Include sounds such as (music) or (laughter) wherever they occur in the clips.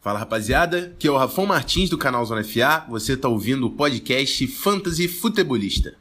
Fala rapaziada, que é o Rafão Martins do canal Zona FA, você tá ouvindo o podcast Fantasy Futebolista.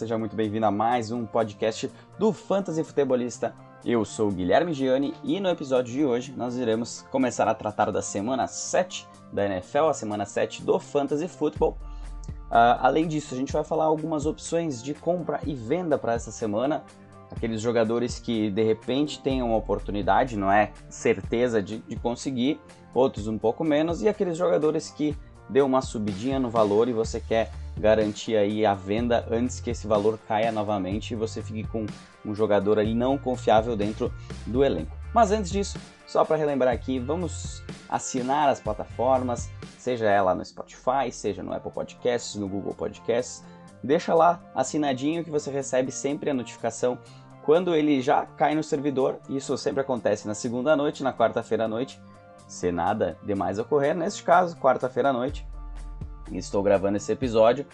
Seja muito bem-vindo a mais um podcast do Fantasy Futebolista. Eu sou o Guilherme Gianni e no episódio de hoje nós iremos começar a tratar da semana 7 da NFL, a semana 7 do Fantasy Football. Uh, além disso, a gente vai falar algumas opções de compra e venda para essa semana. Aqueles jogadores que de repente tenham uma oportunidade, não é certeza de, de conseguir, outros um pouco menos, e aqueles jogadores que deu uma subidinha no valor e você quer garantir aí a venda antes que esse valor caia novamente e você fique com um jogador ali não confiável dentro do elenco. Mas antes disso, só para relembrar aqui, vamos assinar as plataformas, seja ela no Spotify, seja no Apple Podcasts, no Google Podcasts. Deixa lá assinadinho que você recebe sempre a notificação quando ele já cai no servidor. Isso sempre acontece na segunda noite, na quarta-feira à noite, se nada demais ocorrer. Neste caso, quarta-feira à noite, estou gravando esse episódio.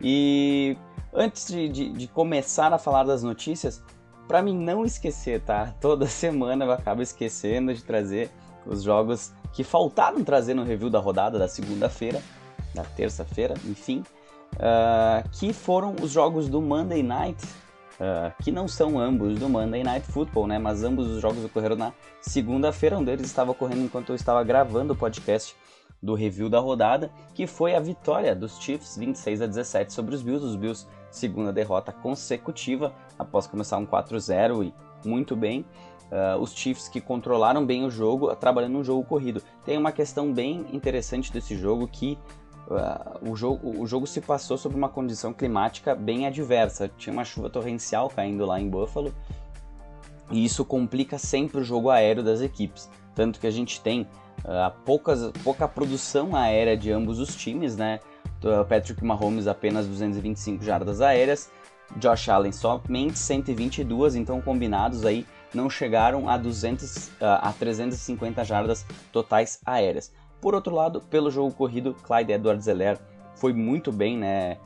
E antes de, de, de começar a falar das notícias, para mim não esquecer, tá? (laughs) Toda semana eu acabo esquecendo de trazer os jogos que faltaram trazer no review da rodada da segunda-feira, da terça-feira, enfim, uh, que foram os jogos do Monday Night, uh, que não são ambos do Monday Night Football, né? Mas ambos os jogos ocorreram na segunda-feira, um deles estava ocorrendo enquanto eu estava gravando o podcast do review da rodada, que foi a vitória dos Chiefs 26 a 17 sobre os Bills. Os Bills, segunda derrota consecutiva após começar um 4-0 e muito bem. Uh, os Chiefs que controlaram bem o jogo, trabalhando no jogo corrido. Tem uma questão bem interessante desse jogo que uh, o, jogo, o jogo se passou sob uma condição climática bem adversa. Tinha uma chuva torrencial caindo lá em Buffalo e isso complica sempre o jogo aéreo das equipes. Tanto que a gente tem uh, poucas, pouca produção aérea de ambos os times, né? Patrick Mahomes apenas 225 jardas aéreas, Josh Allen somente 122, então combinados aí não chegaram a 200 uh, a 350 jardas totais aéreas. Por outro lado, pelo jogo corrido, Clyde Edwards-Helaire foi muito bem, né?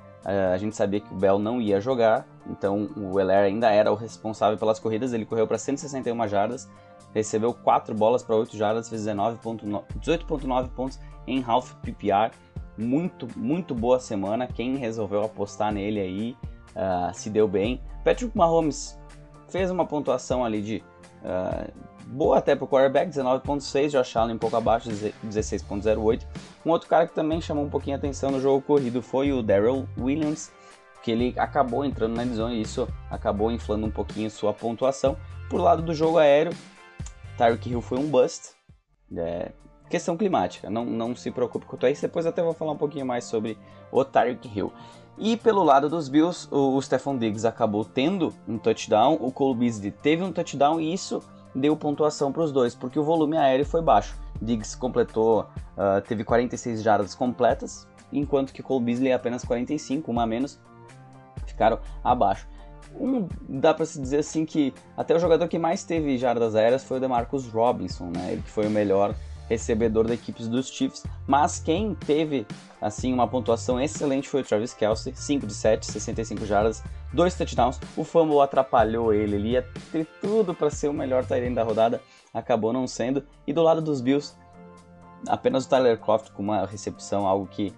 A gente sabia que o Bell não ia jogar, então o Helaire ainda era o responsável pelas corridas, ele correu para 161 jardas, recebeu 4 bolas para 8 jardas, fez 18.9 pontos em half PPR. Muito, muito boa semana. Quem resolveu apostar nele aí uh, se deu bem. Patrick Mahomes fez uma pontuação ali de uh, boa até para o quarterback, 19.6, Josh Allen um pouco abaixo, 16.08. Um outro cara que também chamou um pouquinho a atenção no jogo corrido foi o Daryl Williams, que ele acabou entrando na zone e isso acabou inflando um pouquinho sua pontuação. Por lado do jogo aéreo, Tyreek Hill foi um bust. É, questão climática, não, não se preocupe com isso. Depois até vou falar um pouquinho mais sobre o Tyreek Hill. E pelo lado dos Bills, o, o Stephon Diggs acabou tendo um touchdown, o Cole Beasley teve um touchdown e isso deu pontuação para os dois, porque o volume aéreo foi baixo. Diggs completou, uh, teve 46 jardas completas, enquanto que Cole Beasley apenas 45, uma a menos, ficaram abaixo. Um, dá para se dizer assim que até o jogador que mais teve jardas aéreas foi o DeMarcus Robinson, né? Ele que foi o melhor recebedor da equipe dos Chiefs, mas quem teve assim uma pontuação excelente foi o Travis Kelsey, 5 de 7, 65 jardas, dois touchdowns. O fumble atrapalhou ele, ele ia ter tudo para ser o melhor tight da rodada, acabou não sendo. E do lado dos Bills, apenas o Tyler Croft com uma recepção algo que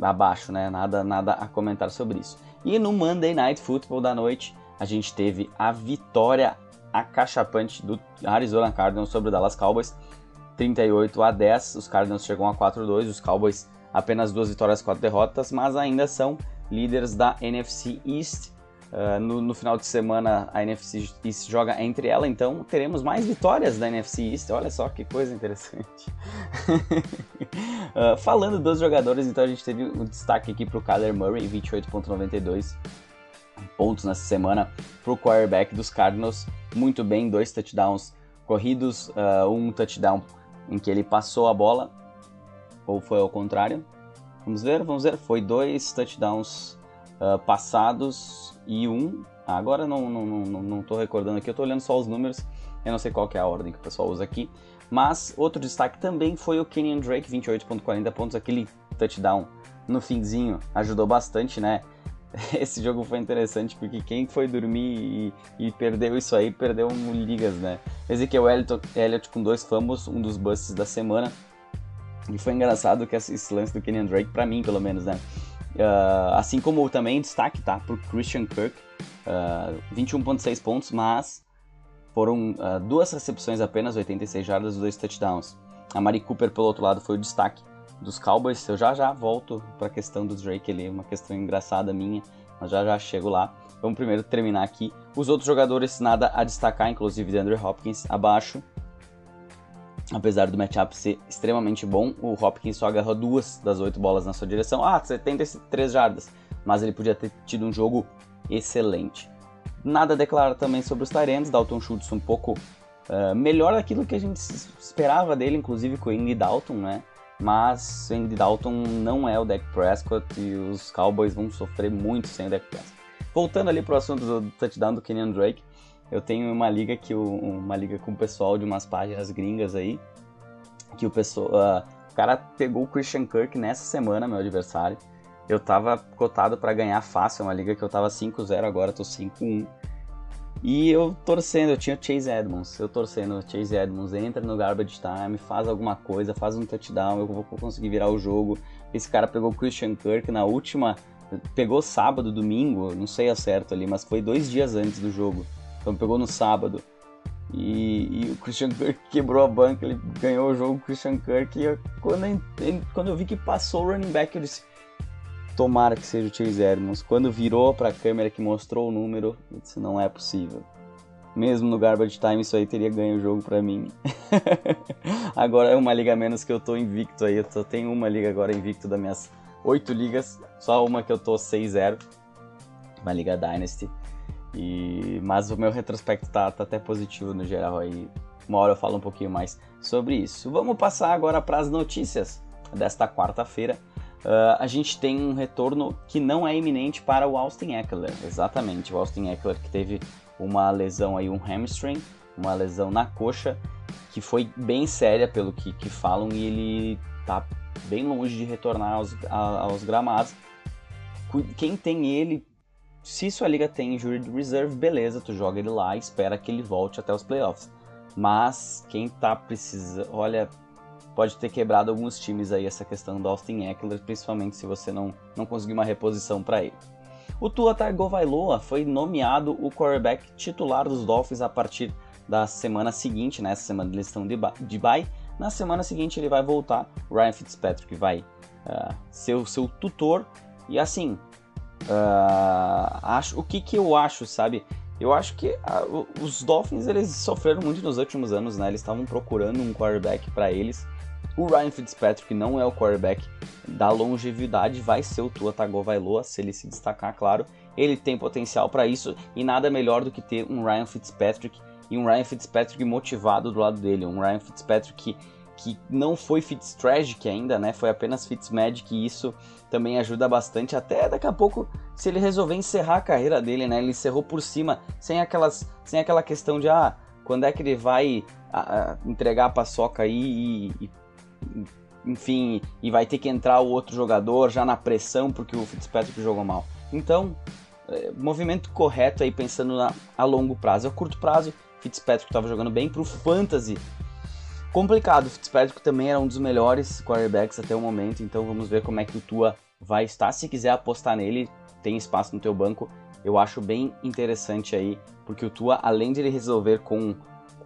abaixo, né? Nada nada a comentar sobre isso. E no Monday Night Football da noite, a gente teve a vitória acachapante do Arizona Cardinals sobre o Dallas Cowboys, 38 a 10. Os Cardinals chegam a 4-2, os Cowboys apenas duas vitórias, quatro derrotas, mas ainda são líderes da NFC East. Uh, no, no, final de semana a NFC East joga entre ela, então teremos mais vitórias da NFC East. Olha só que coisa interessante. (laughs) uh, (laughs) falando dos jogadores, então a gente teve um destaque aqui para o Kyler Murray, 28,92 pontos nessa semana para o quarterback dos Cardinals. Muito bem, dois touchdowns corridos, uh, um touchdown em que ele passou a bola, ou foi ao contrário. Vamos ver, vamos ver. Foi dois touchdowns passados e um Agora não, não, não, não recordando aqui, eu tô olhando só os números, eu não sei qual é a ordem que o pessoal usa aqui. Mas outro destaque também foi o Kenyon Drake, 28.40 pontos, aquele touchdown no finzinho ajudou bastante, né? (laughs) Esse jogo foi interessante porque quem foi dormir e, e perdeu isso aí, perdeu ligas, né? Ezequiel Elliott, Elliott com dois fumbles, um dos busts da semana. E foi engraçado que esse lance do Kenyon Drake, para mim pelo menos, né? Uh, assim como também destaque, tá? Pro Christian Kirk, uh, ah, 21.6 pontos, mas foram uh, duas recepções apenas, 86 jardas e dois touchdowns. A Mari Cooper, pelo outro lado, foi o destaque dos Cowboys. Eu já já volto para a questão do Drake ali, uma questão engraçada minha, mas já já chego lá. Vamos primeiro terminar aqui. Os outros jogadores, nada a destacar, inclusive de Andrew Hopkins abaixo. Apesar do matchup ser extremamente bom, o Hopkins só agarrou duas das oito bolas na sua direção. Ah, 73 jardas. Mas ele podia ter tido um jogo excelente. Nada a declarar também sobre os Tyrants. Dalton Schultz um pouco uh, melhor daquilo que a gente esperava dele, inclusive com o Indy Dalton, né? Mas Andy Dalton não é o Dak Prescott e os Cowboys vão sofrer muito sem o Dak Prescott. Voltando ali pro assunto do touchdown do Kenyon Drake, eu tenho uma liga que uma liga com o pessoal de umas páginas gringas aí, que o pessoal, uh, o cara pegou o Christian Kirk nessa semana, meu adversário. Eu tava cotado para ganhar fácil, uma liga que eu tava 5-0, agora tô 5-1. E eu torcendo, eu tinha o Chase Edmonds, eu torcendo, Chase Edmonds entra no garbage time, faz alguma coisa, faz um touchdown, eu vou conseguir virar o jogo. Esse cara pegou o Christian Kirk na última, pegou sábado, domingo, não sei a certo ali, mas foi dois dias antes do jogo. Então pegou no sábado. E, e o Christian Kirk (laughs) quebrou a banca, ele ganhou o jogo, o Christian Kirk. E eu, quando, eu, quando eu vi que passou o running back, eu disse: Tomara que seja o Chase Edmonds. Quando virou para a câmera que mostrou o número, eu disse, não é possível. Mesmo no garbage time, isso aí teria ganho o jogo para mim. (laughs) agora é uma liga menos que eu tô invicto aí. Eu só tenho uma liga agora invicto das minhas oito ligas. Só uma que eu tô 6-0. Uma liga Dynasty. E... Mas o meu retrospecto tá, tá até positivo no geral aí. Uma hora eu falo um pouquinho mais sobre isso. Vamos passar agora para as notícias desta quarta-feira. Uh, a gente tem um retorno que não é iminente para o Austin Eckler, exatamente. O Austin Eckler que teve uma lesão aí, um hamstring, uma lesão na coxa, que foi bem séria pelo que, que falam e ele tá bem longe de retornar aos, a, aos gramados. Quem tem ele, se sua liga tem injured reserve, beleza, tu joga ele lá e espera que ele volte até os playoffs. Mas quem tá precisando, olha, pode ter quebrado alguns times aí essa questão do Austin Eckler, principalmente se você não, não conseguir uma reposição para ele. O Tua Tagovailoa foi nomeado o quarterback titular dos Dolphins a partir da semana seguinte, nessa né? semana eles estão de bye. Na semana seguinte ele vai voltar, Ryan Fitzpatrick vai uh, ser o seu tutor. E assim, uh, acho, o que, que eu acho, sabe? Eu acho que uh, os Dolphins eles sofreram muito nos últimos anos, né? Eles estavam procurando um quarterback para eles. O Ryan Fitzpatrick não é o quarterback da longevidade, vai ser o Tua Tagovailoa se ele se destacar, claro. Ele tem potencial para isso e nada melhor do que ter um Ryan Fitzpatrick e um Ryan Fitzpatrick motivado do lado dele, um Ryan Fitzpatrick que, que não foi Fitztragic ainda, né? Foi apenas Fitzmagic e isso também ajuda bastante. Até daqui a pouco, se ele resolver encerrar a carreira dele, né? Ele encerrou por cima, sem aquelas, sem aquela questão de ah, quando é que ele vai a, a, entregar a paçoca aí e, e enfim, e vai ter que entrar o outro jogador já na pressão porque o Fitzpatrick jogou mal. Então, é, movimento correto aí pensando na, a longo prazo. A curto prazo, Fitzpatrick estava jogando bem para o fantasy. Complicado, Fitzpatrick também era um dos melhores quarterbacks até o momento, então vamos ver como é que o Tua vai estar. Se quiser apostar nele, tem espaço no teu banco. Eu acho bem interessante aí, porque o Tua, além de ele resolver com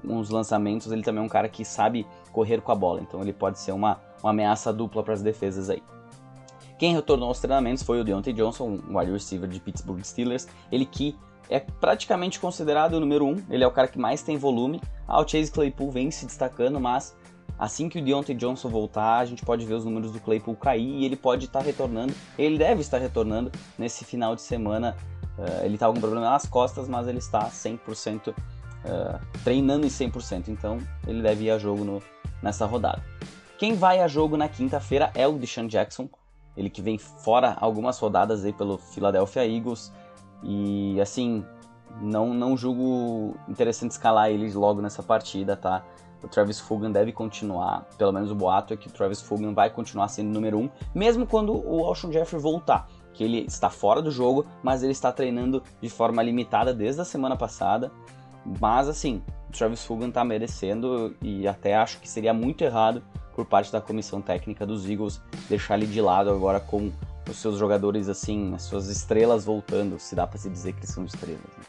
uns lançamentos, ele também é um cara que sabe correr com a bola, então ele pode ser uma, uma ameaça dupla para as defesas aí. Quem retornou aos treinamentos foi o Deontay Johnson, um wide receiver de Pittsburgh Steelers, ele que é praticamente considerado o número um, ele é o cara que mais tem volume. Ah, o Chase Claypool vem se destacando, mas assim que o Deontay Johnson voltar, a gente pode ver os números do Claypool cair e ele pode estar retornando, ele deve estar retornando nesse final de semana. Uh, ele está com um problema nas costas, mas ele está 100% uh, treinando em 100%, então ele deve ir a jogo no, nessa rodada. Quem vai a jogo na quinta-feira é o Deshaun Jackson, ele que vem fora algumas rodadas aí pelo Philadelphia Eagles. E assim, não, não julgo interessante escalar eles logo nessa partida, tá? O Travis Fulgham deve continuar, pelo menos o boato é que o Travis Fulgham vai continuar sendo número um, mesmo quando o Alshon Jeffrey voltar. Que ele está fora do jogo, mas ele está treinando de forma limitada desde a semana passada. Mas assim, o Travis Fulgham está merecendo e até acho que seria muito errado por parte da comissão técnica dos Eagles deixar ele de lado agora com os seus jogadores assim, as suas estrelas voltando, se dá para se dizer que são estrelas. Né?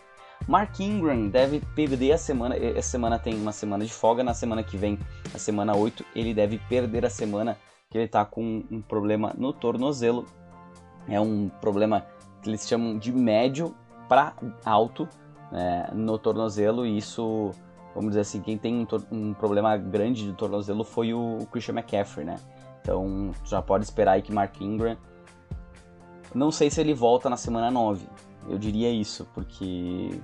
Mark Ingram deve perder a semana. Essa semana tem uma semana de folga. Na semana que vem, a semana 8, ele deve perder a semana que ele está com um problema no tornozelo. É um problema que eles chamam de médio para alto né, no tornozelo. E isso, vamos dizer assim, quem tem um, um problema grande de tornozelo foi o Christian McCaffrey, né? Então já pode esperar aí que Mark Ingram. Não sei se ele volta na semana 9. Eu diria isso, porque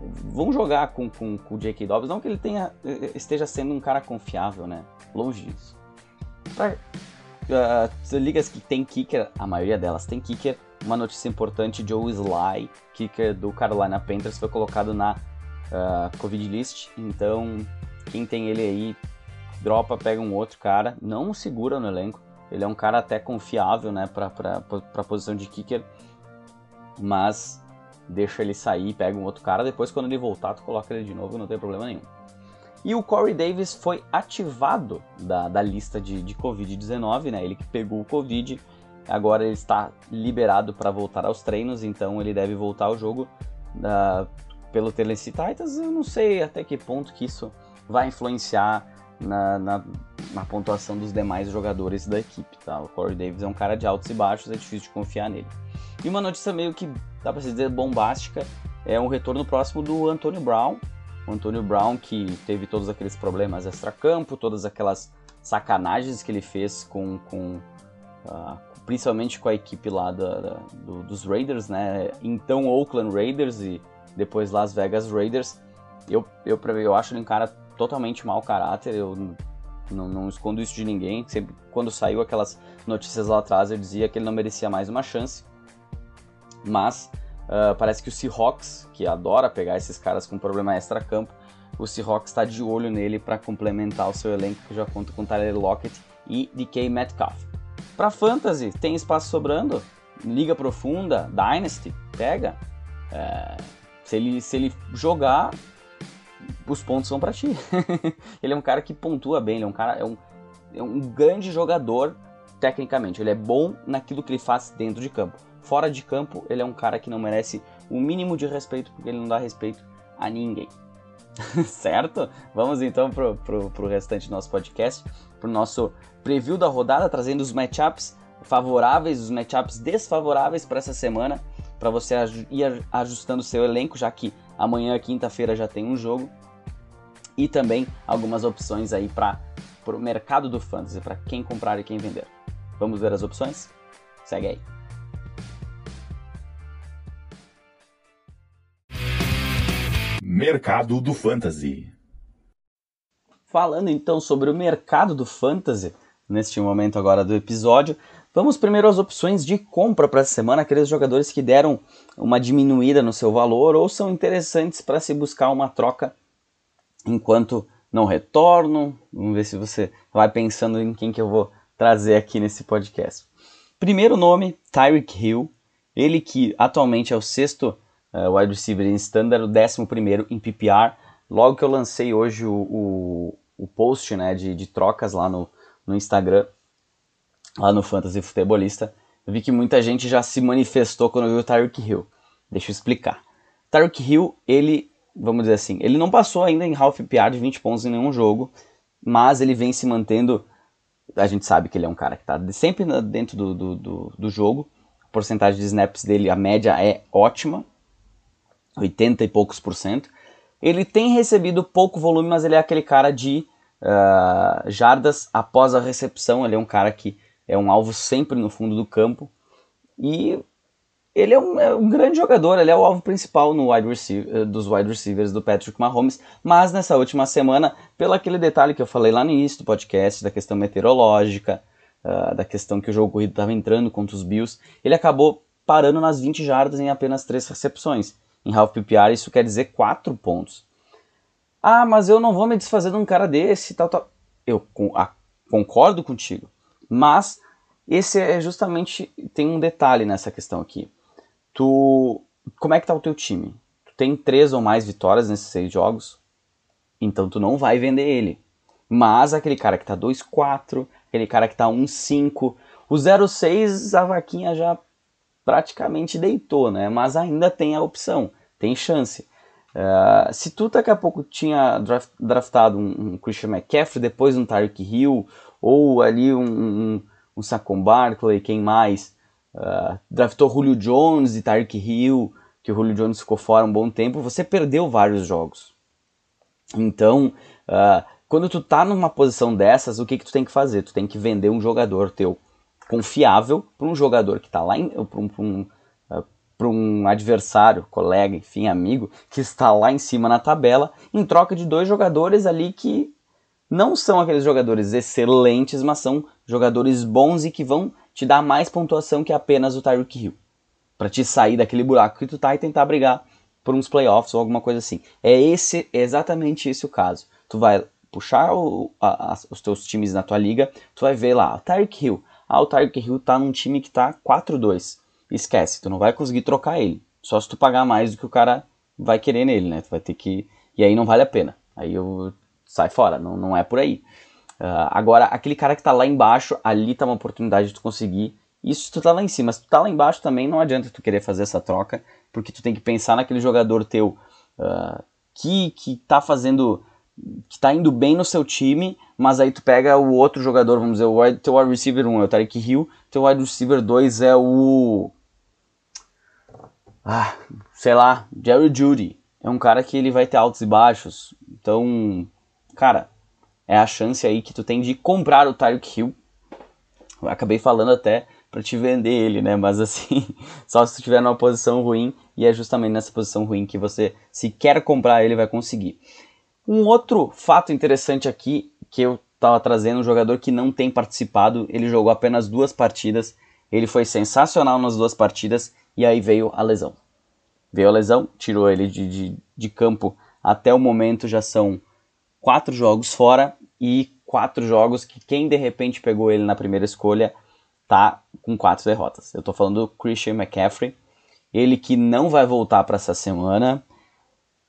vão jogar com, com, com o J.K. Dobbs, não que ele tenha, esteja sendo um cara confiável, né? Longe disso. Pra, uh, ligas que tem kicker, a maioria delas tem kicker. Uma notícia importante: Joe Sly, kicker do Carolina Panthers, foi colocado na uh, Covid list. Então, quem tem ele aí, dropa, pega um outro cara, não segura no elenco. Ele é um cara até confiável, né, para a posição de kicker mas deixa ele sair, pega um outro cara, depois quando ele voltar tu coloca ele de novo, não tem problema nenhum. E o Corey Davis foi ativado da, da lista de, de Covid-19, né? Ele que pegou o Covid, agora ele está liberado para voltar aos treinos, então ele deve voltar ao jogo uh, pelo Tennessee Titans. Eu não sei até que ponto que isso vai influenciar na, na, na, pontuação dos demais jogadores da equipe, tá? O Corey Davis é um cara de altos e baixos, é difícil de confiar nele. E uma notícia meio que dá para se dizer bombástica é um retorno próximo do Antonio Brown. O Antonio Brown que teve todos aqueles problemas extra-campo, todas aquelas sacanagens que ele fez com, com uh, principalmente com a equipe lá da, da, do, dos Raiders, né? Então Oakland Raiders e depois Las Vegas Raiders. Eu, eu, eu acho ele um cara totalmente mau caráter, eu não, não, escondo isso de ninguém. Sempre quando saiu aquelas notícias lá atrás, eu dizia que ele não merecia mais uma chance mas uh, parece que o Seahawks, que adora pegar esses caras com problema extra-campo, o Seahawks está de olho nele para complementar o seu elenco, que já conta com Tyler Lockett e DK Metcalf. Para Fantasy, tem espaço sobrando? Liga Profunda, Dynasty, pega. É, se, ele, se ele jogar, os pontos são para ti. (laughs) ele é um cara que pontua bem, ele é um cara, é um, é um grande jogador tecnicamente. Ele é bom naquilo que ele faz dentro de campo. Fora de campo, ele é um cara que não merece o mínimo de respeito, porque ele não dá respeito a ninguém. (laughs) certo? Vamos então pro, pro, pro restante do nosso podcast, pro nosso preview da rodada, trazendo os matchups favoráveis, os matchups desfavoráveis para essa semana, para você ir ajustando seu elenco, já que amanhã, quinta-feira, já tem um jogo. E também algumas opções aí para o mercado do fantasy, para quem comprar e quem vender. Vamos ver as opções? Segue aí. Mercado do Fantasy. Falando então sobre o mercado do Fantasy, neste momento agora do episódio, vamos primeiro às opções de compra para essa semana, aqueles jogadores que deram uma diminuída no seu valor ou são interessantes para se buscar uma troca enquanto não retorno. Vamos ver se você vai pensando em quem que eu vou trazer aqui nesse podcast. Primeiro nome, Tyreek Hill, ele que atualmente é o sexto uh, wide receiver em standard, o décimo primeiro em PPR. Logo que eu lancei hoje o, o, o post né, de, de, trocas lá no, no Instagram, lá no Fantasy Futebolista, eu vi que muita gente já se manifestou quando viu o Tyreek Hill. Deixa eu explicar. Tyreek Hill, ele, vamos dizer assim, ele não passou ainda em half PPR de 20 pontos em nenhum jogo, mas ele vem se mantendo. A gente sabe que ele é um cara que está sempre dentro do, do, do, do jogo. A porcentagem de snaps dele, a média é ótima. 80 e poucos por cento. Ele tem recebido pouco volume, mas ele é aquele cara de uh, jardas após a recepção. Ele é um cara que é um alvo sempre no fundo do campo. E ele é um, é um grande jogador, ele é o alvo principal no wide receiver, eh, dos wide receivers do Patrick Mahomes. Mas nessa última semana, pelo aquele detalhe que eu falei lá no início do podcast, da questão meteorológica, uh, da questão que o jogo corrido estava entrando contra os Bills, ele acabou parando nas 20 jardas em apenas 3 recepções. Em half PPR, isso quer dizer 4 pontos. Ah, mas eu não vou me desfazer de um cara desse, tal, tal. Eu concordo contigo, mas esse é justamente tem um detalhe nessa questão aqui. Tu, como é que tá o teu time? Tu tem três ou mais vitórias nesses seis jogos, então tu não vai vender ele. Mas aquele cara que tá 2-4, aquele cara que tá 1-5, o 0-6 a vaquinha já praticamente deitou, né? Mas ainda tem a opção, tem chance. Uh, se tu daqui a pouco tinha draft, draftado um, um, Christian McCaffrey, depois um Tyreek Hill, ou ali um, um, um Saquon Barkley, quem mais? Uh, draftou Julio Jones e Tyreek Hill, que o Julio Jones ficou fora um bom tempo, você perdeu vários jogos. Então, uh, quando tu tá numa posição dessas, o que que tu tem que fazer? Tu tem que vender um jogador teu confiável para um jogador que está lá, para um, um, uh, um adversário, colega, enfim, amigo, que está lá em cima na tabela, em troca de dois jogadores ali que não são aqueles jogadores excelentes, mas são jogadores bons e que vão te dar mais pontuação que apenas o Tyreek Hill. Para te sair daquele buraco que tu tá e tentar brigar por uns playoffs ou alguma coisa assim. É esse é exatamente esse o caso. Tu vai puxar o, a, a, os teus times na tua liga, tu vai ver lá, Tyreek Hill, ah, o Tyreek Hill tá num time que tá 4-2. Esquece, tu não vai conseguir trocar ele. Só se tu pagar mais do que o cara vai querer nele, né? Tu vai ter que. E aí não vale a pena. Aí eu sai fora, não, não é por aí. Uh, agora, aquele cara que tá lá embaixo, ali tá uma oportunidade de tu conseguir. Isso se tu tá lá em cima. Se tu tá lá embaixo também, não adianta tu querer fazer essa troca, porque tu tem que pensar naquele jogador teu uh, que, que tá fazendo que tá indo bem no seu time, mas aí tu pega o outro jogador, vamos dizer, o teu wide receiver 1 é o Tarek Hill, teu wide receiver 2 é o ah, sei lá, Jerry Judy. É um cara que ele vai ter altos e baixos. Então, cara, é a chance aí que tu tem de comprar o Tyreek Hill. Eu acabei falando até para te vender ele, né? Mas assim, (laughs) só se tu estiver numa posição ruim e é justamente nessa posição ruim que você, se quer comprar ele, vai conseguir. Um outro fato interessante aqui que eu estava trazendo, um jogador que não tem participado, ele jogou apenas duas partidas, ele foi sensacional nas duas partidas e aí veio a lesão. Veio a lesão, tirou ele de, de, de campo até o momento já são quatro jogos fora e quatro jogos que quem de repente pegou ele na primeira escolha tá com quatro derrotas. Eu estou falando do Christian McCaffrey, ele que não vai voltar para essa semana,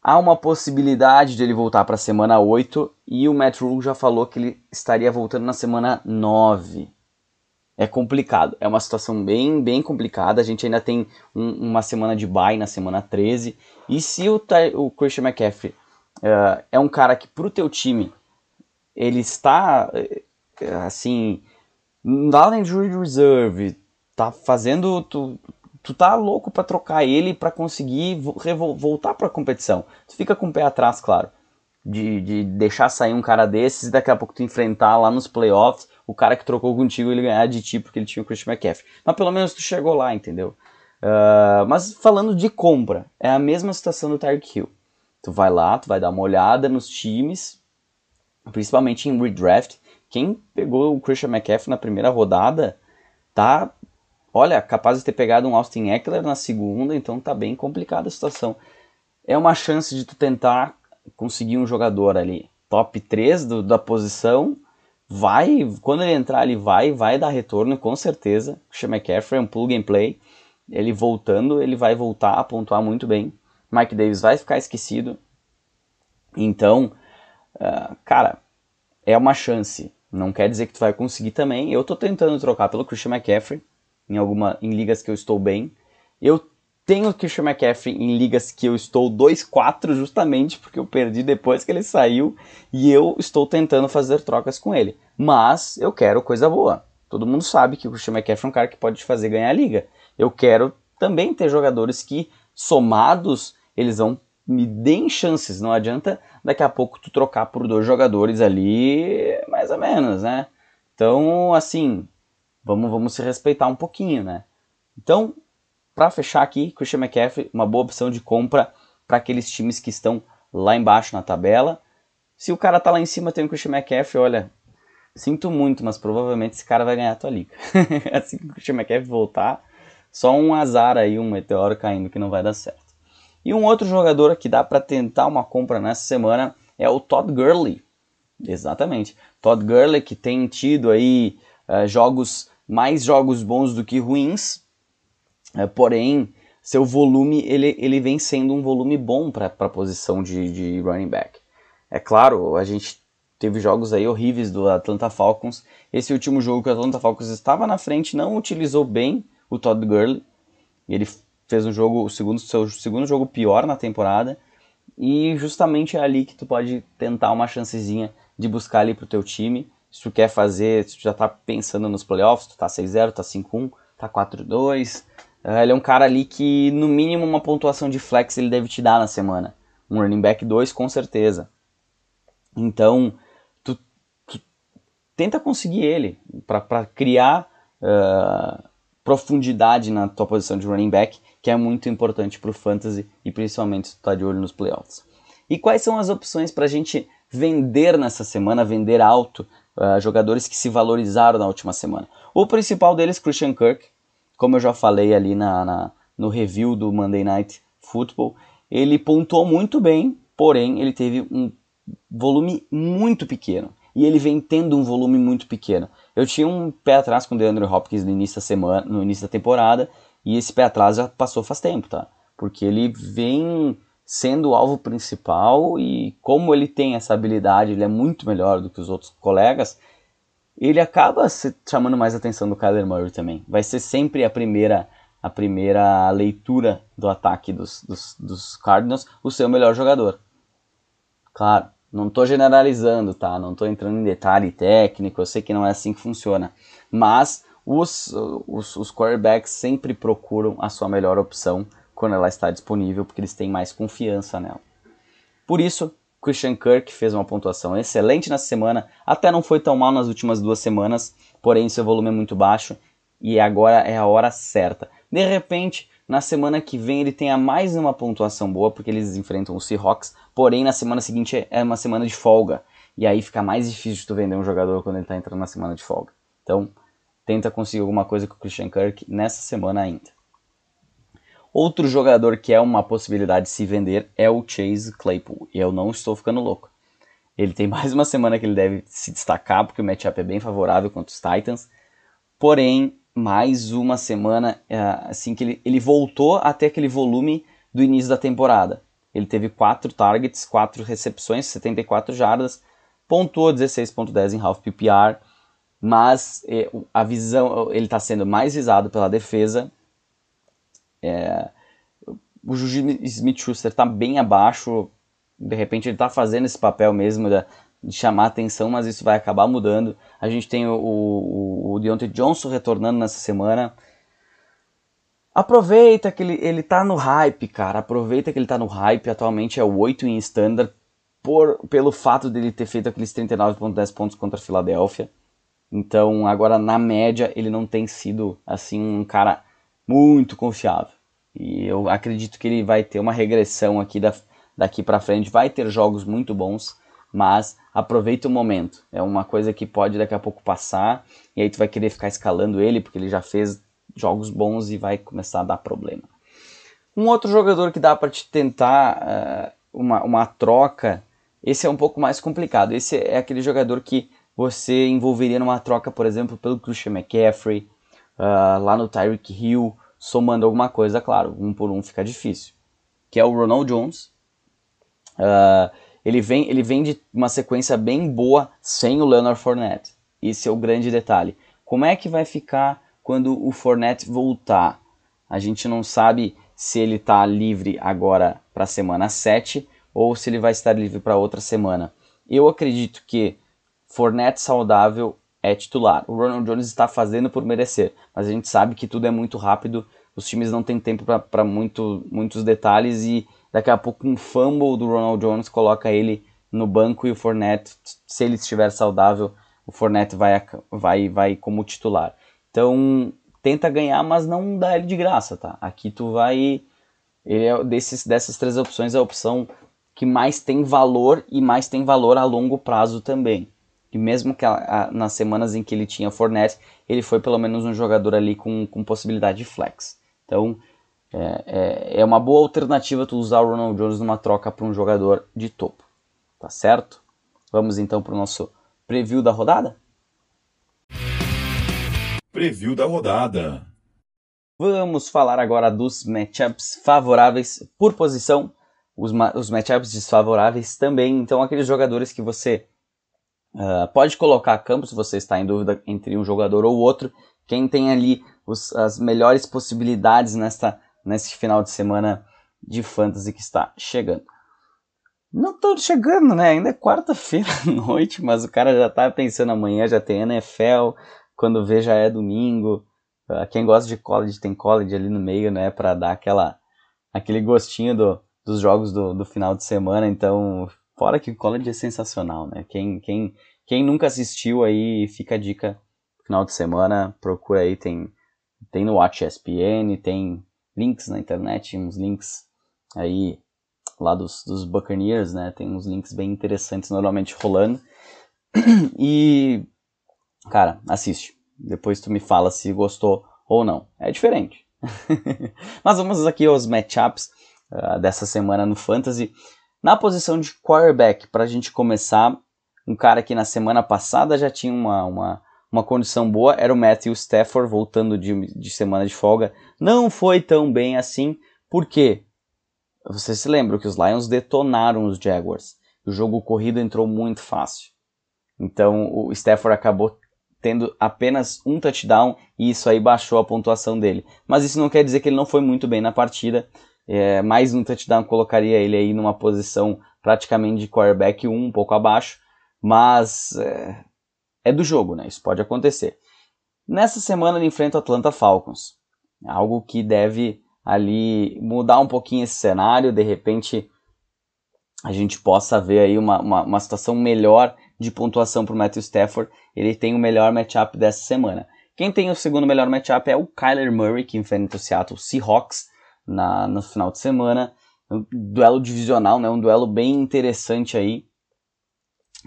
Há uma possibilidade de ele voltar para a semana 8 e o Matt Rule já falou que ele estaria voltando na semana 9. É complicado, é uma situação bem, bem complicada. A gente ainda tem um, uma semana de bye na semana 13. E se o, o Christian McCaffrey uh, é um cara que para o teu time ele está uh, assim, na injury reserve, tá fazendo. Tu, tu tá louco para trocar ele para conseguir voltar para a competição. Tu fica com o pé atrás, claro, de, de deixar sair um cara desses e daqui a pouco tu enfrentar lá nos playoffs o cara que trocou contigo ele ganhar de ti porque ele tinha o Christian McCaffrey. Mas pelo menos tu chegou lá, entendeu? Uh, mas falando de compra, é a mesma situação do Tyreek Hill. Tu vai lá, tu vai dar uma olhada nos times, principalmente em redraft. Quem pegou o Christian McCaffrey na primeira rodada tá olha, capaz de ter pegado um Austin Eckler na segunda, então tá bem complicada a situação. É uma chance de tu tentar conseguir um jogador ali top 3 do, da posição, vai, quando ele entrar ele vai, vai dar retorno com certeza. O McCaffrey é um plug and play, ele voltando, ele vai voltar a pontuar muito bem. Mike Davis vai ficar esquecido. Então, uh, cara, é uma chance. Não quer dizer que tu vai conseguir também. Eu tô tentando trocar pelo Christian McCaffrey em alguma em ligas que eu estou bem. Eu tenho o Christian McCaffrey em ligas que eu estou 2-4 justamente porque eu perdi depois que ele saiu e eu estou tentando fazer trocas com ele. Mas eu quero coisa boa. Todo mundo sabe que o Christian McCaffrey é um cara que pode te fazer ganhar a liga. Eu quero também ter jogadores que, somados, eles vão me deem chances. Não adianta daqui a pouco tu trocar por dois jogadores ali, mais ou menos, né? Então, assim, vamos, vamos se respeitar um pouquinho, né? Então, para fechar aqui, Christian McCaffrey, uma boa opção de compra para aqueles times que estão lá embaixo na tabela. Se o cara tá lá em cima, tem o Christian McCaffrey, olha, sinto muito, mas provavelmente esse cara vai ganhar a tua liga. (laughs) assim que o Christian McCaffrey voltar, só um azar aí, um meteoro caindo que não vai dar certo. E um outro jogador que dá para tentar uma compra nessa semana é o Todd Gurley. Exatamente. Todd Gurley que tem tido aí uh, jogos mais jogos bons do que ruins, uh, porém seu volume ele, ele vem sendo um volume bom para a posição de, de running back. É claro, a gente teve jogos aí horríveis do Atlanta Falcons. Esse último jogo que o Atlanta Falcons estava na frente não utilizou bem o Todd Gurley. Ele fez um jogo, o segundo, seu segundo jogo pior na temporada. E justamente é ali que tu pode tentar uma chancezinha de buscar ali pro teu time. Se tu quer fazer, se tu já tá pensando nos playoffs, tu tá 6-0, tá 5-1, tá 4-2. Eh, ele é um cara ali que, no mínimo, uma pontuação de flex ele deve te dar na semana. Um running back 2, com certeza. Então, tu, tu tenta conseguir ele para criar uh, profundidade na tua posição de running back, que é muito importante para o fantasy e principalmente se tu tá de olho nos playoffs. E quais são as opções para a gente vender nessa semana, vender alto uh, jogadores que se valorizaram na última semana? O principal deles, Christian Kirk, como eu já falei ali na, na no review do Monday Night Football, ele pontuou muito bem, porém ele teve um volume muito pequeno. E ele vem tendo um volume muito pequeno. Eu tinha um pé atrás com o DeAndre Hopkins no início da semana, no início da temporada, e esse pé atrás já passou faz tempo, tá? Porque ele vem sendo o alvo principal e como ele tem essa habilidade, ele é muito melhor do que os outros colegas, ele acaba chamando mais atenção do Kyler Murray também. Vai ser sempre a primeira a primeira leitura do ataque dos, dos, dos Cardinals, o seu melhor jogador. Claro, não estou generalizando, tá? Não estou entrando em detalhe técnico, eu sei que não é assim que funciona. Mas os, os, os quarterbacks sempre procuram a sua melhor opção quando ela está disponível, porque eles têm mais confiança nela. Por isso, Christian Kirk fez uma pontuação excelente nessa semana, até não foi tão mal nas últimas duas semanas, porém seu volume é muito baixo e agora é a hora certa. De repente, na semana que vem ele tenha mais uma pontuação boa, porque eles enfrentam o Seahawks, porém na semana seguinte é uma semana de folga. E aí fica mais difícil de tu vender um jogador quando ele está entrando na semana de folga. Então, tenta conseguir alguma coisa com o Christian Kirk nessa semana ainda. Outro jogador que é uma possibilidade de se vender é o Chase Claypool. E eu não estou ficando louco. Ele tem (laughs) mais uma semana que ele deve se destacar, porque o matchup é bem favorável contra os Titans. Porém, mais uma semana é, assim que ele, ele voltou até aquele volume do início da temporada. Ele teve 4 targets, 4 recepções, 74 jardas, pontuou 16.10 em half PPR, mas é, a visão ele está sendo mais visado pela defesa. É, o Juju Smith-Schuster está bem abaixo, de repente ele está fazendo esse papel mesmo de chamar atenção, mas isso vai acabar mudando. A gente tem o, o, o Deontay Johnson retornando nessa semana. Aproveita que ele, ele tá no hype, cara. Aproveita que ele tá no hype. Atualmente é o 8 em standard. Por, pelo fato dele ter feito aqueles 39.10 pontos contra a Filadélfia. Então, agora na média, ele não tem sido assim um cara muito confiável. E eu acredito que ele vai ter uma regressão aqui da, daqui para frente. Vai ter jogos muito bons mas aproveita o momento. É uma coisa que pode daqui a pouco passar e aí tu vai querer ficar escalando ele porque ele já fez jogos bons e vai começar a dar problema. Um outro jogador que dá para te tentar uh, uma, uma troca, esse é um pouco mais complicado. Esse é aquele jogador que você envolveria numa troca, por exemplo, pelo Christian McCaffrey, uh, lá no Tyreek Hill, somando alguma coisa, claro, um por um fica difícil. Que é o Ronald Jones. Uh, ele vem, ele vem de uma sequência bem boa sem o Leonard Fournette. Esse é o grande detalhe. Como é que vai ficar quando o Fournette voltar? A gente não sabe se ele está livre agora para a semana 7 ou se ele vai estar livre para outra semana. Eu acredito que Fournette saudável é titular. O Ronald Jones está fazendo por merecer, mas a gente sabe que tudo é muito rápido, os times não têm tempo para muito, muitos detalhes e Daqui a pouco um fumble do Ronald Jones coloca ele no banco e o Fournette, se ele estiver saudável, o Fournette vai, vai, vai como titular. Então, tenta ganhar, mas não dá ele de graça, tá? Aqui tu vai... Ele é desses, dessas três opções, é a opção que mais tem valor e mais tem valor a longo prazo também. E mesmo que a, a, nas semanas em que ele tinha Fournette, ele foi pelo menos um jogador ali com, com possibilidade de flex. Então, é, é, é uma boa alternativa tu usar o Ronald Jones numa troca para um jogador de topo. Tá certo? Vamos então para o nosso preview da rodada? Preview da rodada. Vamos falar agora dos matchups favoráveis por posição, os, os matchups desfavoráveis também. Então, aqueles jogadores que você uh, pode colocar campo se você está em dúvida entre um jogador ou outro. Quem tem ali os, as melhores possibilidades nesta, nesse final de semana de fantasy que está chegando. Não estou chegando, né? Ainda é quarta-feira à (laughs) noite, mas o cara já está pensando amanhã, já tem NFL, quando vê já é domingo. Uh, quem gosta de college tem college ali no meio, né? Para dar aquela, aquele gostinho do, dos jogos do, do final de semana. Então, fora que o college é sensacional, né? Quem, quem, quem nunca assistiu aí, fica a dica. Final de semana, procura aí, tem, tem no Watch ESPN, tem links na internet, uns links aí lá dos, dos Buccaneers, né? Tem uns links bem interessantes normalmente rolando. (clears throat) E Cara, assiste. Depois tu me fala se gostou ou não. É diferente. (laughs) Mas vamos aqui aos matchups uh, dessa semana no Fantasy. Na posição de quarterback, para a gente começar, um cara que na semana passada já tinha uma, uma, uma condição boa, era o Matthew Stafford, voltando de, de semana de folga. Não foi tão bem assim, por quê? Você se lembra que os Lions detonaram os Jaguars. O jogo corrido entrou muito fácil. Então o Stafford acabou tendo apenas um touchdown e isso aí baixou a pontuação dele. Mas isso não quer dizer que ele não foi muito bem na partida. É, mais um touchdown colocaria ele aí numa posição praticamente de quarterback 1, um pouco abaixo. Mas é, é do jogo, né? Isso pode acontecer. Nessa semana ele enfrenta o Atlanta Falcons. Algo que deve ali mudar um pouquinho esse cenário. De repente a gente possa ver aí uma, uma, uma situação melhor de pontuação para o Matthew Stafford, ele tem o melhor matchup dessa semana. Quem tem o segundo melhor matchup é o Kyler Murray, que enfrenta o Seattle Seahawks na, no final de semana. Duelo divisional, né? um duelo bem interessante aí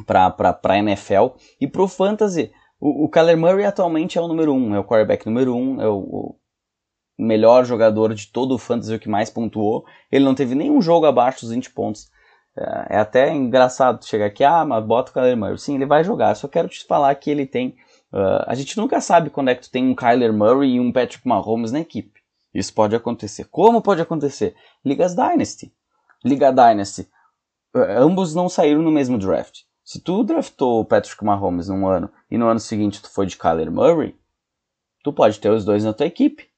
para a NFL. E para o Fantasy, o, Kyler Murray atualmente é o número 1, um, é o quarterback número 1, um, é o, o melhor jogador de todo o Fantasy, o que mais pontuou. Ele não teve nenhum jogo abaixo dos 20 pontos é, é até engraçado chegar aqui, ah, mas bota o Kyler Murray. Sim, ele vai jogar. Só quero te falar que ele tem. Uh, a gente nunca sabe quando é que tu tem um Kyler Murray e um Patrick Mahomes na equipe. Isso pode acontecer. Como pode acontecer? Ligas Dynasty. Liga Dynasty. Uh, ambos não saíram no mesmo draft. Se tu draftou o Patrick Mahomes num ano e no ano seguinte tu foi de Kyler Murray, tu pode ter os dois na tua equipe.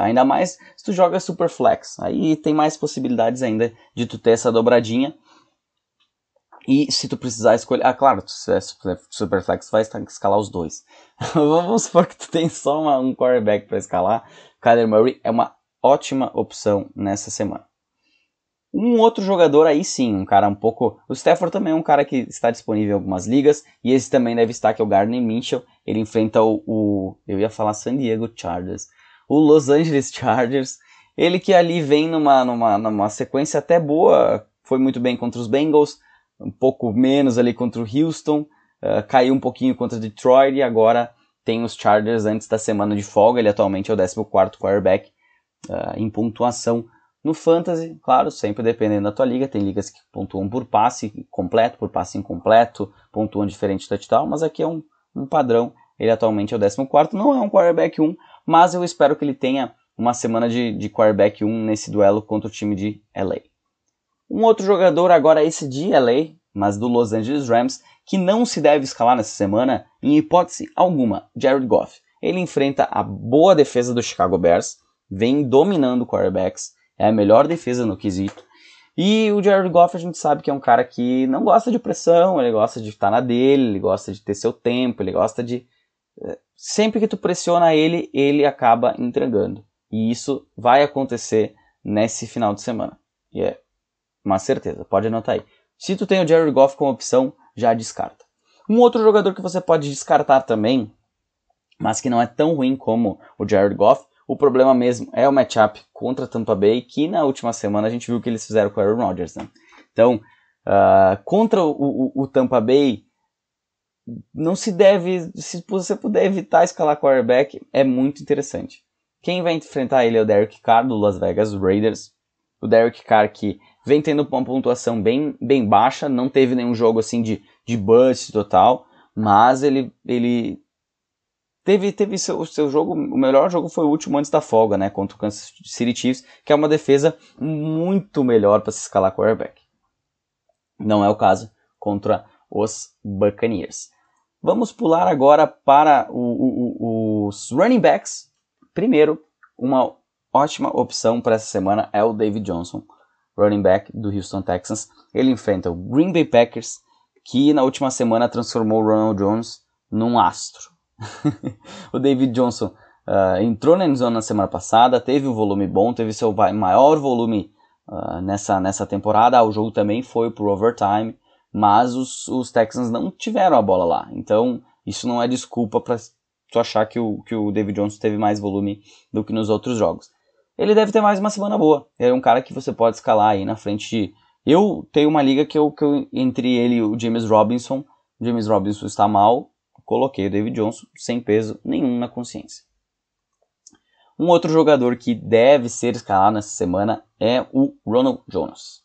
Ainda mais se tu joga super flex. Aí tem mais possibilidades ainda de tu ter essa dobradinha. E se tu precisar escolher. Ah, claro, se é super flex, vai escalar os dois. (laughs) Vamos supor que tu tem só uma, um quarterback para escalar. Kyler Murray é uma ótima opção nessa semana. Um outro jogador aí sim, um cara um pouco. O Stafford também é um cara que está disponível em algumas ligas. E esse também deve estar, que é o Gardner Mitchell. Ele enfrenta o, o. Eu ia falar San Diego Chargers o Los Angeles Chargers. Ele que ali vem numa, numa, numa sequência até boa, foi muito bem contra os Bengals, um pouco menos ali contra o Houston, uh, caiu um pouquinho contra Detroit e agora tem os Chargers antes da semana de folga. Ele atualmente é o 14 quarterback uh, em pontuação no Fantasy, claro, sempre dependendo da tua liga. Tem ligas que pontuam por passe completo, por passe incompleto, pontuam diferente de touchdown, mas aqui é um, um padrão. Ele atualmente é o 14, não é um quarterback 1, mas eu espero que ele tenha uma semana de, de quarterback 1 nesse duelo contra o time de LA. Um outro jogador agora esse de LA, mas do Los Angeles Rams, que não se deve escalar nessa semana, em hipótese alguma, Jared Goff. Ele enfrenta a boa defesa do Chicago Bears, vem dominando quarterbacks, é a melhor defesa no quesito. E o Jared Goff a gente sabe que é um cara que não gosta de pressão, ele gosta de estar na dele, ele gosta de ter seu tempo, ele gosta de sempre que tu pressiona ele, ele acaba entregando. E isso vai acontecer nesse final de semana. E é uma certeza, pode anotar aí. Se tu tem o Jared Goff como opção, já descarta. Um outro jogador que você pode descartar também, mas que não é tão ruim como o Jared Goff, o problema mesmo é o matchup contra Tampa Bay, que na última semana a gente viu que eles fizeram com o Aaron Rodgers. Né? Então, uh, contra o, o, o Tampa Bay, não se deve, se você puder evitar escalar quarterback, é muito interessante. Quem vai enfrentar ele é o Derek Carr do Las Vegas Raiders. O Derek Carr que vem tendo uma pontuação bem, bem baixa, não teve nenhum jogo assim de, de bust total, mas ele, ele teve, teve seu, seu jogo, o melhor jogo foi o último antes da folga, né, contra o Kansas City Chiefs, que é uma defesa muito melhor para se escalar quarterback. Não é o caso contra os Buccaneers. Vamos pular agora para o, o, o, os running backs. Primeiro, uma ótima opção para essa semana é o David Johnson, running back do Houston Texans. Ele enfrenta o Green Bay Packers, que na última semana transformou o Ronald Jones num astro. (laughs) o David Johnson uh, entrou na endzone na semana passada, teve um volume bom, teve seu maior volume uh, nessa, nessa temporada. o jogo também foi pro overtime, mas os, os Texans não tiveram a bola lá. Então, isso não é desculpa para tu achar que o, que o David Johnson teve mais volume do que nos outros jogos. Ele deve ter mais uma semana boa. é um cara que você pode escalar aí na frente de. Eu tenho uma liga que eu, que eu entre ele e o James Robinson. O James Robinson está mal, coloquei o David Johnson sem peso nenhum na consciência. Um outro jogador que deve ser escalado nessa semana é o Ronald Jonas.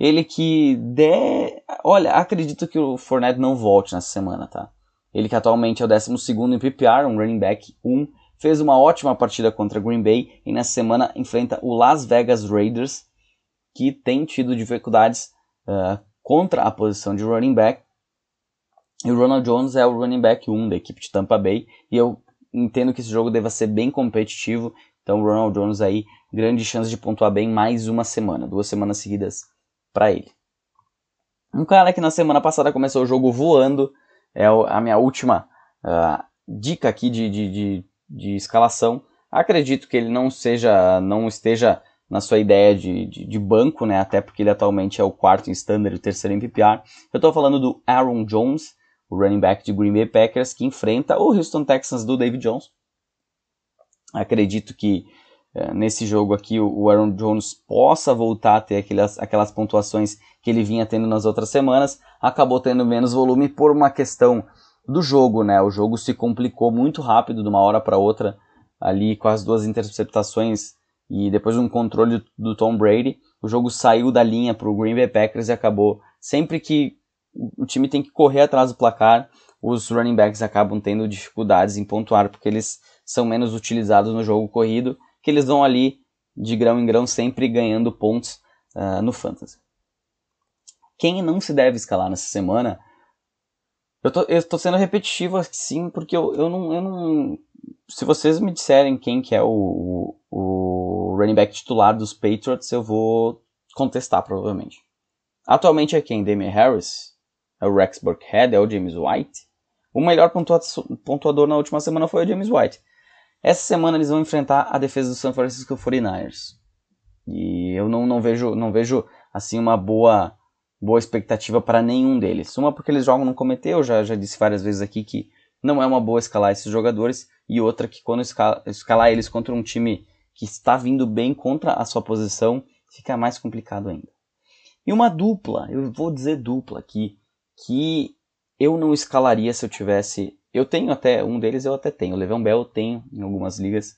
Ele que de... Olha, acredito que o Fournette não volte nessa semana, tá? Ele que atualmente é o 12 em PPR, um running back 1, fez uma ótima partida contra Green Bay e nessa semana enfrenta o Las Vegas Raiders, que tem tido dificuldades uh, contra a posição de running back e o Ronald Jones é o running back 1 da equipe de Tampa Bay. E eu entendo que esse jogo deva ser bem competitivo. Então o Ronald Jones aí, grande chance de pontuar bem mais uma semana, duas semanas seguidas para ele. Um cara que na semana passada começou o jogo voando, é a minha última uh, dica aqui de, de, de, de, escalação. Acredito que ele não seja, não esteja na sua ideia de, de, de, banco, né? Até porque ele atualmente é o quarto em standard e o terceiro em PPR. Eu estou falando do Aaron Jones o running back de Green Bay Packers, que enfrenta o Houston Texans do David Jones. Acredito que é, nesse jogo aqui o Aaron Jones possa voltar a ter aquelas, aquelas pontuações que ele vinha tendo nas outras semanas. Acabou tendo menos volume por uma questão do jogo, né? O jogo se complicou muito rápido de uma hora para outra, ali com as duas interceptações e depois um controle do Tom Brady. O jogo saiu da linha para o Green Bay Packers e acabou sempre que o time tem que correr atrás do placar, os running backs acabam tendo dificuldades em pontuar porque eles são menos utilizados no jogo corrido, que eles vão ali de grão em grão sempre ganhando pontos uh, no fantasy. Quem não se deve escalar nessa semana? Eu tô, eu tô sendo repetitivo assim, porque eu, eu, não, eu não. Se vocês me disserem quem que é o, o, running back titular dos Patriots, eu vou contestar provavelmente. Atualmente é quem? Damian Harris? é o Rex Burkhead, é o James White. O melhor pontuador na última semana foi o James White. Essa semana eles vão enfrentar a defesa do San Francisco 49ers. E eu não, não vejo, não vejo assim uma boa, boa expectativa para nenhum deles. Uma porque eles jogam no comitê, eu já, já disse várias vezes aqui que não é uma boa escalar esses jogadores. E outra que quando escala, escalar eles contra um time que está vindo bem contra a sua posição, fica mais complicado ainda. E uma dupla, eu vou dizer dupla aqui, que eu não escalaria se eu tivesse. Eu tenho até, um deles eu até tenho, o Levan Bell eu tenho em algumas ligas.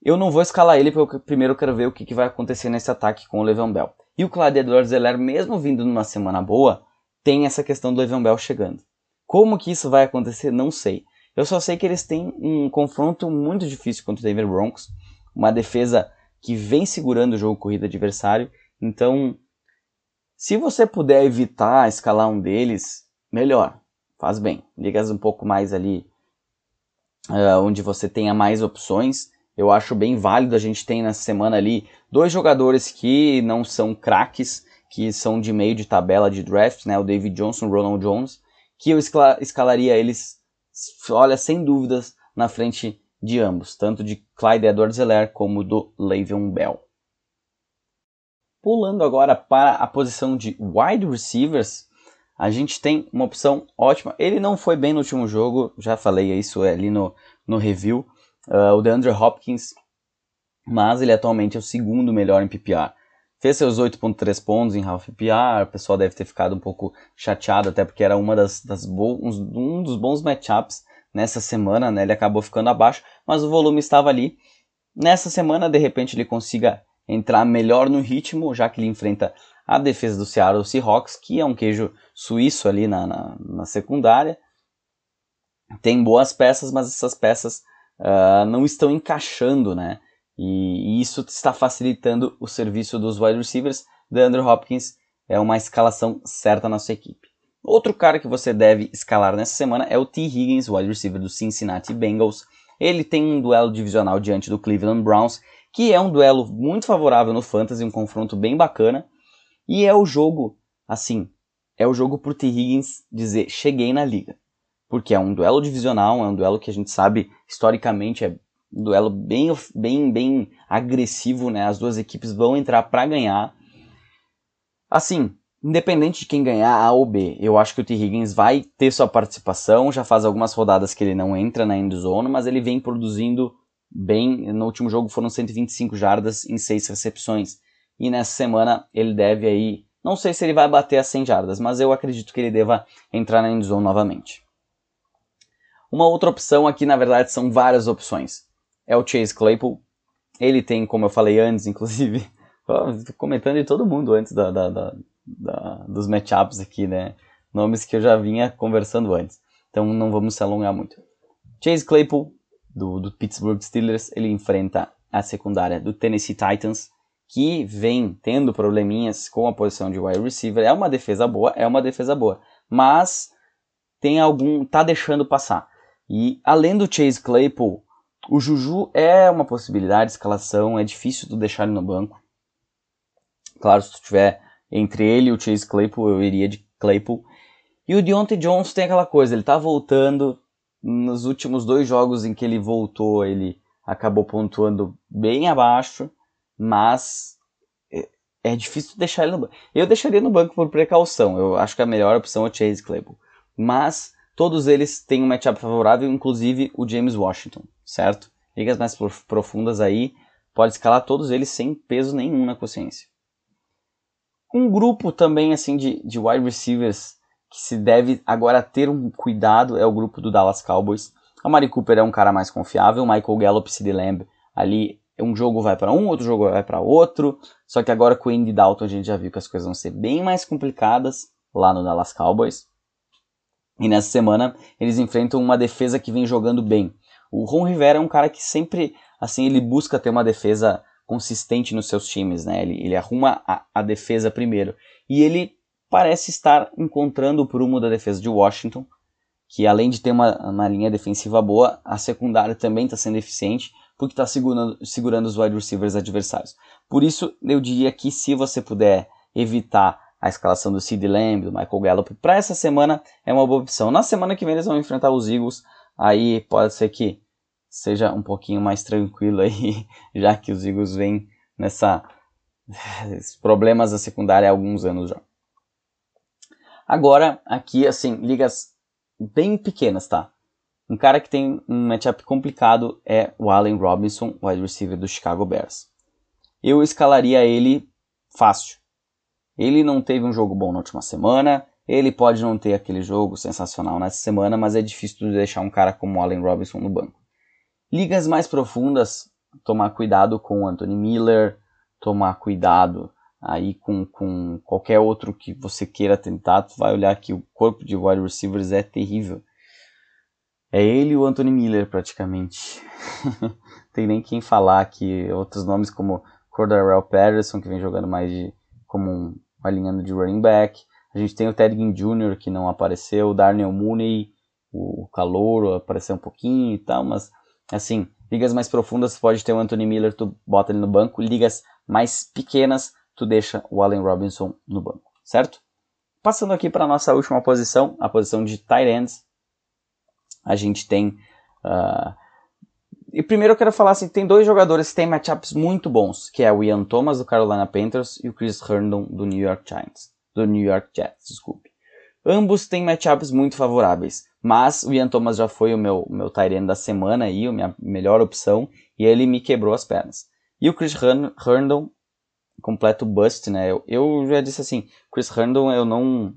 Eu não vou escalar ele porque primeiro eu quero ver o que, que vai acontecer nesse ataque com o Levan Bell. E o Clyde Zeller, mesmo vindo numa semana boa, tem essa questão do Levan Bell chegando. Como que isso vai acontecer, não sei. Eu só sei que eles têm um confronto muito difícil contra o Denver Broncos, uma defesa que vem segurando o jogo corrido adversário. Então, se você puder evitar escalar um deles, melhor. Faz bem. Ligas um pouco mais ali uh, onde você tenha mais opções. Eu acho bem válido a gente ter nessa semana ali dois jogadores que não são craques, que são de meio de tabela de draft, né? O David Johnson, o Ronald Jones, que eu escalaria eles, olha, sem dúvidas, na frente de ambos, tanto de Clyde Edwards-Helaire como do Le'Veon Bell. Pulando agora para a posição de wide receivers, a gente tem uma opção ótima. Ele não foi bem no último jogo, já falei isso ali no, no review. Uh, o DeAndre Hopkins, mas ele atualmente é o segundo melhor em PPR. Fez seus 8.3 pontos em half PPR, o pessoal deve ter ficado um pouco chateado, até porque era uma das, das um dos bons matchups nessa semana, né? Ele acabou ficando abaixo, mas o volume estava ali. nessa semana de repente ele consiga entrar melhor no ritmo, já que ele enfrenta a defesa do Seattle Seahawks, que é um queijo suíço ali na, na, na secundária. Tem boas peças, mas essas peças uh, não estão encaixando, né? E, e, isso está facilitando o serviço dos wide receivers. DeAndre Hopkins é uma escalação certa na sua equipe. Outro cara que você deve escalar nessa semana é o T. Higgins, wide receiver do Cincinnati Bengals. Ele tem um duelo divisional diante do Cleveland Browns, que é um duelo muito favorável no Fantasy, um confronto bem bacana. E é o jogo, assim, é o jogo pro T. Higgins dizer cheguei na liga. Porque é um duelo divisional, é um duelo que a gente sabe historicamente é um duelo bem, bem, bem agressivo, né? As duas equipes vão entrar para ganhar. Assim, independente de quem ganhar A ou B, eu acho que o T. Higgins vai ter sua participação. Já faz algumas rodadas que ele não entra na endzone, mas ele vem produzindo bem. No último jogo foram 125 jardas em 6 recepções. E nessa semana ele deve aí. Não sei se ele vai bater as 100 jardas, mas eu acredito que ele deva entrar na endzone novamente. Uma outra opção aqui, na verdade, são várias opções. É o Chase Claypool. Ele tem, como eu falei antes, inclusive, (laughs) comentando de todo mundo antes da, da, da da, dos matchups aqui, né? Nomes que eu já vinha conversando antes. Então não vamos se alongar muito. Chase Claypool, do, do Pittsburgh Steelers, ele enfrenta a secundária do Tennessee Titans, que vem tendo probleminhas com a posição de wide receiver. É uma defesa boa, é uma defesa boa, mas tem algum tá deixando passar. E além do Chase Claypool, o Juju é uma possibilidade de escalação, é difícil tu deixar ele no banco. Claro, se tu tiver entre ele e o Chase Claypool, eu iria de Claypool. E o Deontay Jones tem aquela coisa, ele tá voltando. Nos últimos dois jogos em que ele voltou, ele acabou pontuando bem abaixo, mas é, é difícil deixar ele no banco. Eu deixaria no banco por precaução, eu acho que a melhor opção é o Chase Claypool. Mas todos eles têm um matchup favorável, inclusive o James Washington, certo? Ligas mais profundas aí, pode escalar todos eles sem peso nenhum na consciência. Um grupo também assim de, de wide receivers que se deve agora ter um cuidado é o grupo do Dallas Cowboys. A Mari Cooper é um cara mais confiável, Michael Gallup, CD Lamb ali um jogo vai para um, outro jogo vai para outro. Só que agora com o Andy Dalton a gente já viu que as coisas vão ser bem mais complicadas lá no Dallas Cowboys. E nessa semana eles enfrentam uma defesa que vem jogando bem. O Ron Rivera é um cara que sempre assim ele busca ter uma defesa consistente nos seus times, né? Ele, ele arruma a, a defesa primeiro. E ele parece estar encontrando o prumo da defesa de Washington, que além de ter uma, uma linha defensiva boa, a secundária também está sendo eficiente, porque está segurando, segurando os wide receivers adversários. Por isso, eu diria que se você puder evitar a escalação do Sid Lamb, do Michael Gallup, para essa semana é uma boa opção. Na semana que vem eles vão enfrentar os Eagles, aí pode ser que seja um pouquinho mais tranquilo aí, (laughs) já que os Eagles vêm nessa problemas da secundária há alguns anos já. Agora, aqui, assim, ligas bem pequenas, tá? Um cara que tem um matchup complicado é o Allen Robinson, wide receiver do Chicago Bears. Eu escalaria ele fácil. Ele não teve um jogo bom na última semana, ele pode não ter aquele jogo sensacional nessa semana, mas é difícil deixar um cara como Allen Robinson no banco. Ligas mais profundas, tomar cuidado com o Anthony Miller, tomar cuidado aí com, com qualquer outro que você queira tentar, tu vai olhar que o corpo de wide receivers é terrível. É ele e o Anthony Miller praticamente. (laughs) Tem nem quem falar que outros nomes como Cordarrelle Patterson, que vem jogando mais de, como um, alinhando de running back. A gente tem o Ted Ginn Jr., que não apareceu, o Darnell Mooney, o Calouro apareceu um pouquinho e tal, mas Assim, ligas mais profundas pode ter o Anthony Miller, tu bota ele no banco. Ligas mais pequenas, tu deixa o Allen Robinson no banco, certo? Passando aqui para a nossa última posição, a posição de tight ends. A gente tem... Uh... E primeiro eu quero falar assim, tem dois jogadores que têm matchups muito bons, que é o Ian Thomas do Carolina Panthers e o Chris Herndon do New York Giants, do New York Jets, desculpe. Ambos têm matchups muito favoráveis. Mas o Ian Thomas já foi o meu, meu Tyrene da semana aí, a minha melhor opção, e ele me quebrou as pernas. E o Chris Herndon, completo bust, né? Eu, eu já disse assim, Chris Herndon eu não...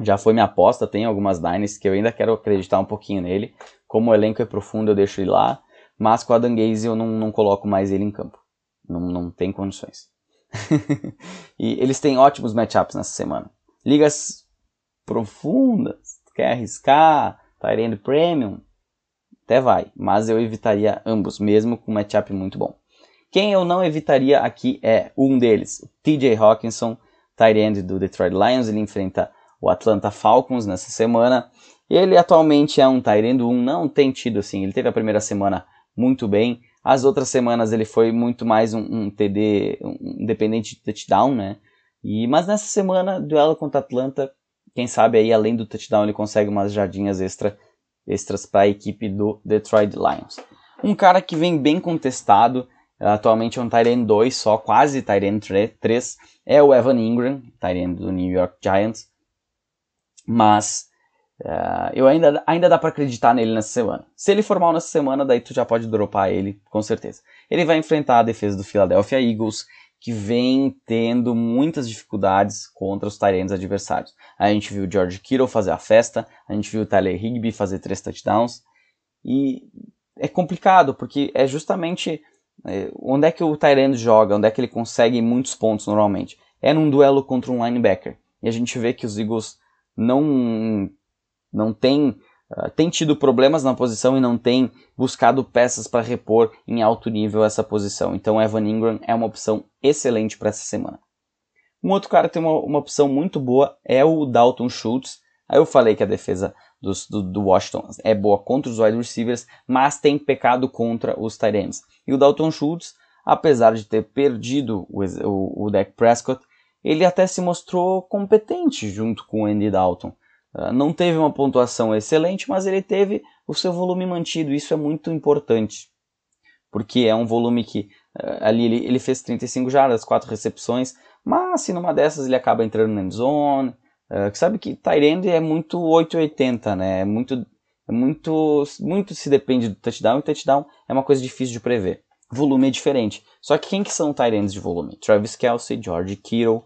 Já foi minha aposta, tem algumas Dynasties que eu ainda quero acreditar um pouquinho nele. Como o elenco é profundo, eu deixo ele lá. Mas com o Adam Gaze eu não, não coloco mais ele em campo. Não, não tem condições. (laughs) e eles têm ótimos matchups nessa semana. Ligas profundas, quer arriscar, Tyrande Premium, até vai, mas eu evitaria ambos, mesmo com um matchup muito bom. Quem eu não evitaria aqui é um deles, TJ Hawkinson, Tyrande do Detroit Lions, ele enfrenta o Atlanta Falcons nessa semana. Ele atualmente é um Tyrande 1, não tem tido assim, ele teve a primeira semana muito bem, as outras semanas ele foi muito mais um, um TD, um independente de touchdown, né? E, mas nessa semana, duelo contra Atlanta, quem sabe aí além do touchdown ele consegue umas jardinhas extra, extras para a equipe do Detroit Lions. Um cara que vem bem contestado, atualmente é um Tyrant 2 só, quase Tyrant 3, é o Evan Ingram, Tyrant do New York Giants. Mas uh, eu ainda, ainda dá para acreditar nele nessa semana. Se ele for mal nessa semana, daí tu já pode dropar ele, com certeza. Ele vai enfrentar a defesa do Philadelphia Eagles, que vem tendo muitas dificuldades contra os Tyrants adversários. A gente viu o George Kittle fazer a festa, a gente viu o Tyler Higby fazer três touchdowns, e é complicado, porque é justamente é, onde é que o Tyrant joga, onde é que ele consegue muitos pontos normalmente. É num duelo contra um linebacker. E a gente vê que os Eagles não, não tem, uh, tem tido problemas na posição e não tem buscado peças para repor em alto nível essa posição. Então Evan Ingram é uma opção excelente para essa semana. Um outro cara que tem uma, uma opção muito boa é o Dalton Schultz. Aí eu falei que a defesa dos, do, do, Washington é boa contra os wide receivers, mas tem pecado contra os tight ends. E o Dalton Schultz, apesar de ter perdido o, o, o Dak Prescott, ele até se mostrou competente junto com o Andy Dalton. Uh, não teve uma pontuação excelente, mas ele teve o seu volume mantido. Isso é muito importante, porque é um volume que uh, ali ele, ele, fez 35 jardas, 4 recepções, mas se numa dessas ele acaba entrando na endzone. Uh, sabe que Tyrande é muito 880, né? É muito, é muito, muito se depende do touchdown e touchdown é uma coisa difícil de prever. Volume é diferente. Só que quem que são Tyrands de volume? Travis Kelsey, George Kittle,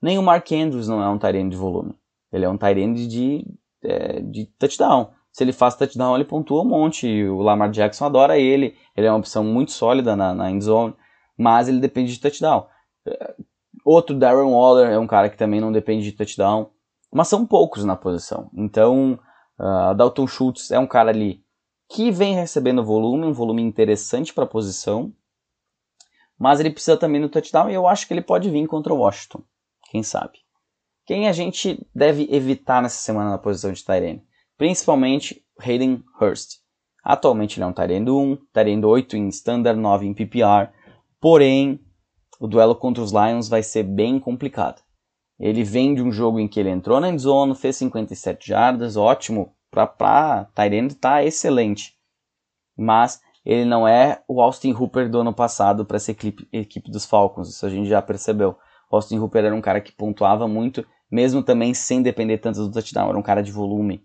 nem o Mark Andrews não é um tight de volume. Ele é um tight de, é, de touchdown. Se ele faz touchdown, ele pontua um monte. O Lamar Jackson adora ele. Ele é uma opção muito sólida na, na end zone. Mas ele depende de touchdown. É, outro, Darren Waller, é um cara que também não depende de touchdown. Mas são poucos na posição. Então, uh, Dalton Schultz é um cara ali que vem recebendo volume, um volume interessante para a posição. Mas ele precisa também do touchdown e eu acho que ele pode vir contra o Washington. Quem sabe? Quem a gente deve evitar nessa semana na posição de Tyrene? Principalmente Hayden Hurst. Atualmente ele é um Tyrene 1, Tyrene 8 em Standard, 9 em PPR. Porém, o duelo contra os Lions vai ser bem complicado. Ele vem de um jogo em que ele entrou na endzone, fez 57 jardas, ótimo. Para Tyrene tá excelente. Mas ele não é o Austin Hooper do ano passado para essa equipe, equipe dos Falcons. Isso a gente já percebeu. Austin Hooper era um cara que pontuava muito, mesmo também sem depender tanto do touchdown, era um cara de volume.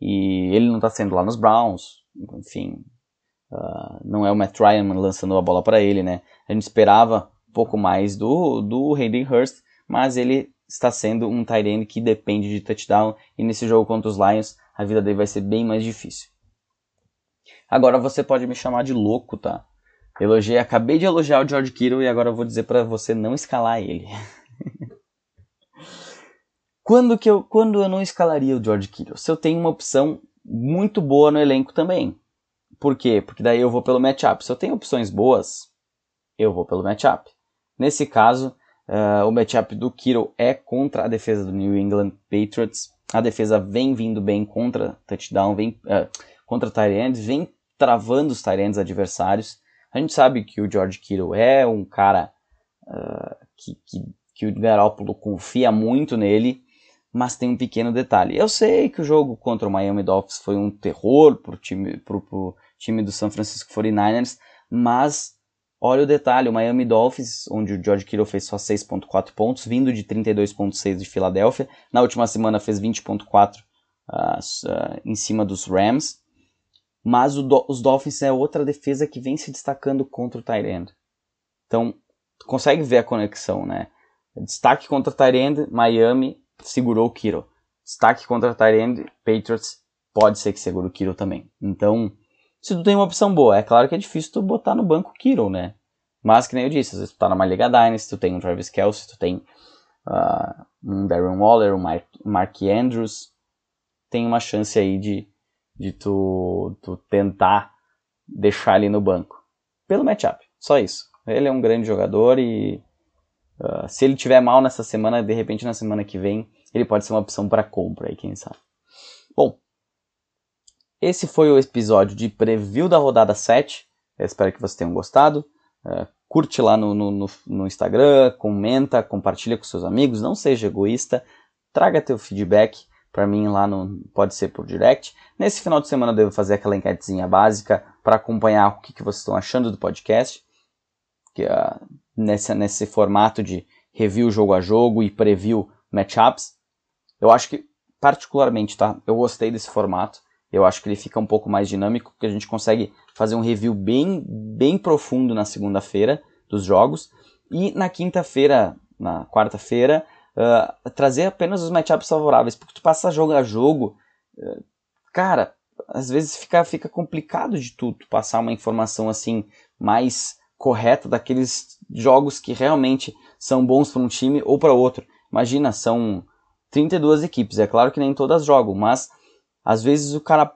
E ele não está sendo lá nos Browns, enfim, uh, não é o Matt Ryan lançando a bola para ele, né? A gente esperava um pouco mais do, do Hayden Hurst, mas ele está sendo um tight end que depende de touchdown, e nesse jogo contra os Lions, a vida dele vai ser bem mais difícil. Agora você pode me chamar de louco, tá? Elogiei, acabei de elogiar o George Kittle e agora vou dizer para você não escalar ele. (laughs) quando que eu, quando eu não escalaria o George Kittle? Se eu tenho uma opção muito boa no elenco também. Por quê? Porque daí eu vou pelo matchup. Se eu tenho opções boas, eu vou pelo matchup. Nesse caso, uh, o matchup do Kittle é contra a defesa do New England Patriots. A defesa vem vindo bem contra touchdown, vem uh, contra Tyrants, vem travando os Tyrants adversários. A gente sabe que o George Kittle é um cara uh, que, que, que o Garoppolo confia muito nele, mas tem um pequeno detalhe. Eu sei que o jogo contra o Miami Dolphins foi um terror para o time, pro, pro time do San Francisco 49ers, mas olha o detalhe, o Miami Dolphins, onde o George Kittle fez só 6.4 pontos, vindo de 32.6 de Filadélfia, na última semana fez 20.4 uh, uh, em cima dos Rams, mas do, os Dolphins é outra defesa que vem se destacando contra o Tyrande. Então, consegue ver a conexão, né? Destaque contra o Tyrande, Miami segurou o Kiro. Destaque contra o Tyrande, Patriots pode ser que segure o Kiro também. Então, se tu tem uma opção boa. É claro que é difícil tu botar no banco Kiro, né? Mas, que nem eu disse, às vezes tu tá numa Liga Dynasty, tu tem um Travis Kelce, tu tem uh, um Darren Waller, um Mark, Mark Andrews, tem uma chance aí de, de tu, tu tentar deixar ele no banco. Pelo matchup, só isso. Ele é um grande jogador e uh, se ele tiver mal nessa semana, de repente na semana que vem, ele pode ser uma opção para compra aí, quem sabe. Bom, esse foi o episódio de preview da rodada 7. Eu espero que vocês tenham gostado. Uh, curte lá no, no, no, Instagram, comenta, compartilha com seus amigos, não seja egoísta, traga teu feedback para mim lá no pode ser por direct. Nesse final de semana eu devo fazer aquela enquetezinha básica para acompanhar o que, que vocês estão achando do podcast, que uh, nesse, nesse formato de review jogo a jogo e preview matchups. Eu acho que particularmente, tá? Eu gostei desse formato. Eu acho que ele fica um pouco mais dinâmico, porque a gente consegue fazer um review bem, bem profundo na segunda-feira dos jogos. E na quinta-feira, na quarta-feira, uh, trazer apenas os matchups favoráveis. Porque tu passa jogo a jogo, uh, cara, às vezes fica, fica complicado de tu, tu passar uma informação assim mais correta daqueles jogos que realmente são bons para um time ou para outro. Imagina, são 32 equipes. É claro que nem todas jogam, mas às vezes o cara,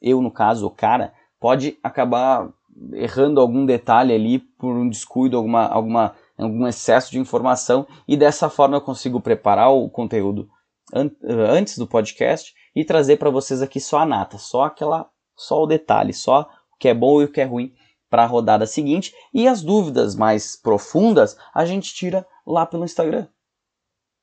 eu no caso, o cara, pode acabar errando algum detalhe ali por um descuido, alguma, alguma, algum excesso de informação, e dessa forma eu consigo preparar o conteúdo an antes do podcast e trazer para vocês aqui só a nata, só aquela, só o detalhe, só o que é bom e o que é ruim para a rodada seguinte, e as dúvidas mais profundas a gente tira lá pelo Instagram.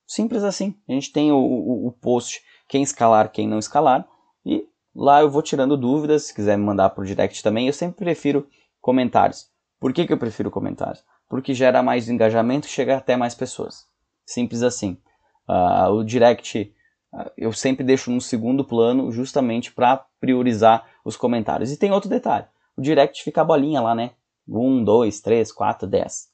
Simples assim. A gente tem o, o, o post quem escalar, quem não escalar, e lá eu vou tirando dúvidas, se quiser me mandar por direct também, eu sempre prefiro comentários. Por que, que eu prefiro comentários? Porque gera mais engajamento e chega até mais pessoas. Simples assim. Uh, o direct uh, eu sempre deixo num segundo plano justamente para priorizar os comentários. E tem outro detalhe: o direct fica a bolinha lá, né? 1, 2, 3, 4, 10.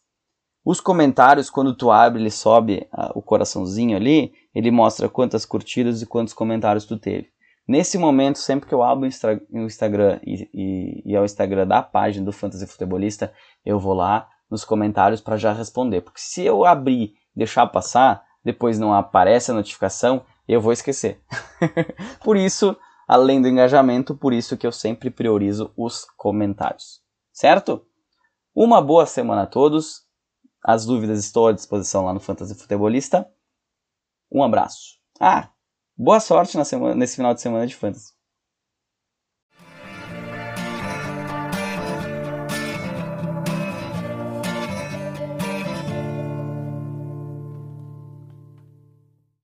Os comentários, quando tu abre, ele sobe uh, o coraçãozinho ali, ele mostra quantas curtidas e quantos comentários tu teve. Nesse momento, sempre que eu abro o Instagram e, e, e é o Instagram da página do Fantasy Futebolista, eu vou lá nos comentários para já responder. Porque se eu abrir deixar passar, depois não aparece a notificação, eu vou esquecer. (laughs) por isso, além do engajamento, por isso que eu sempre priorizo os comentários. Certo? Uma boa semana a todos. As dúvidas estou à disposição lá no Fantasy Futebolista. Um abraço. Ah, Boa sorte na semana, nesse final de semana de fantasy.